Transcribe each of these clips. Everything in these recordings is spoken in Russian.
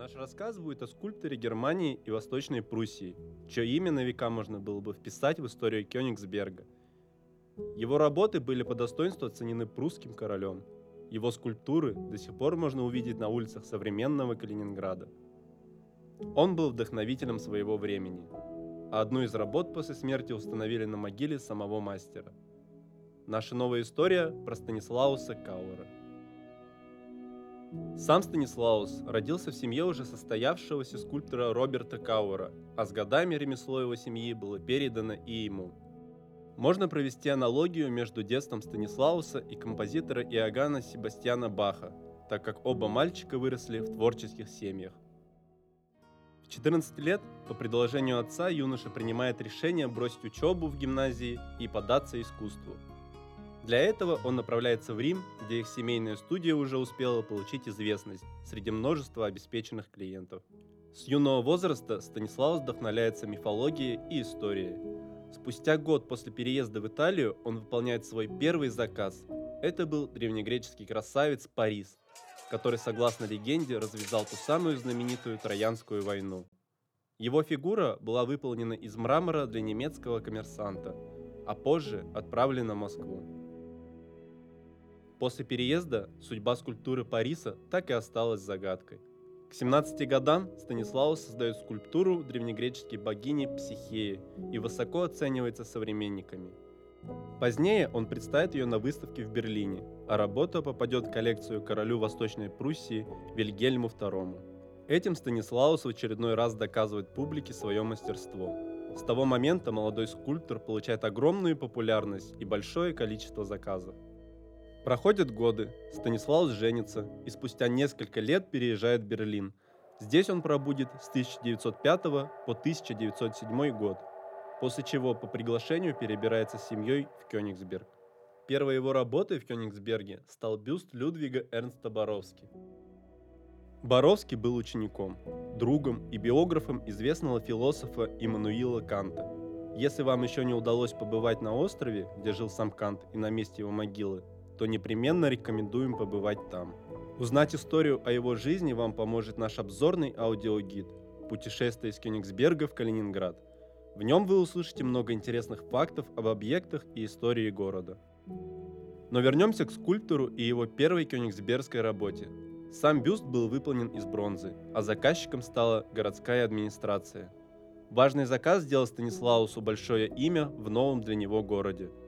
Наш рассказ будет о скульпторе Германии и Восточной Пруссии, чье имя на века можно было бы вписать в историю Кёнигсберга. Его работы были по достоинству оценены прусским королем. Его скульптуры до сих пор можно увидеть на улицах современного Калининграда. Он был вдохновителем своего времени, а одну из работ после смерти установили на могиле самого мастера. Наша новая история про Станислауса Кауэра – сам Станислаус родился в семье уже состоявшегося скульптора Роберта Кауэра, а с годами ремесло его семьи было передано и ему. Можно провести аналогию между детством Станислауса и композитора Иоганна Себастьяна Баха, так как оба мальчика выросли в творческих семьях. В 14 лет, по предложению отца, юноша принимает решение бросить учебу в гимназии и податься искусству – для этого он направляется в Рим, где их семейная студия уже успела получить известность среди множества обеспеченных клиентов. С юного возраста Станислав вдохновляется мифологией и историей. Спустя год после переезда в Италию он выполняет свой первый заказ. Это был древнегреческий красавец Парис, который, согласно легенде, развязал ту самую знаменитую Троянскую войну. Его фигура была выполнена из мрамора для немецкого коммерсанта, а позже отправлена в Москву. После переезда судьба скульптуры Париса так и осталась загадкой. К 17 годам Станиславус создает скульптуру древнегреческой богини Психеи и высоко оценивается современниками. Позднее он представит ее на выставке в Берлине, а работа попадет в коллекцию королю Восточной Пруссии Вильгельму II. Этим Станислаус в очередной раз доказывает публике свое мастерство. С того момента молодой скульптор получает огромную популярность и большое количество заказов. Проходят годы, Станислав женится и спустя несколько лет переезжает в Берлин. Здесь он пробудет с 1905 по 1907 год, после чего по приглашению перебирается с семьей в Кёнигсберг. Первой его работой в Кёнигсберге стал бюст Людвига Эрнста Боровски. Боровский был учеником, другом и биографом известного философа Иммануила Канта. Если вам еще не удалось побывать на острове, где жил сам Кант и на месте его могилы, то непременно рекомендуем побывать там. Узнать историю о его жизни вам поможет наш обзорный аудиогид «Путешествие из Кёнигсберга в Калининград». В нем вы услышите много интересных фактов об объектах и истории города. Но вернемся к скульптору и его первой кёнигсбергской работе. Сам бюст был выполнен из бронзы, а заказчиком стала городская администрация. Важный заказ сделал Станислаусу большое имя в новом для него городе –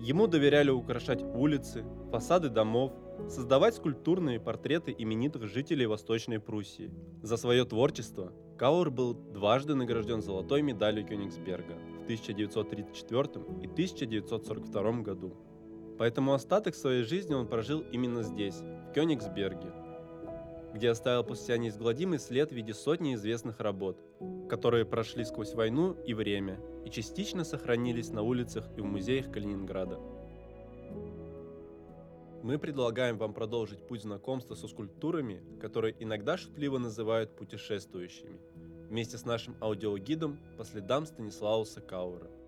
Ему доверяли украшать улицы, фасады домов, создавать скульптурные портреты именитых жителей Восточной Пруссии. За свое творчество Кауэр был дважды награжден золотой медалью Кёнигсберга в 1934 и 1942 году. Поэтому остаток своей жизни он прожил именно здесь, в Кёнигсберге, где оставил после себя неизгладимый след в виде сотни известных работ, которые прошли сквозь войну и время и частично сохранились на улицах и в музеях Калининграда. Мы предлагаем вам продолжить путь знакомства со скульптурами, которые иногда шутливо называют путешествующими, вместе с нашим аудиогидом по следам Станислауса Каура. thank you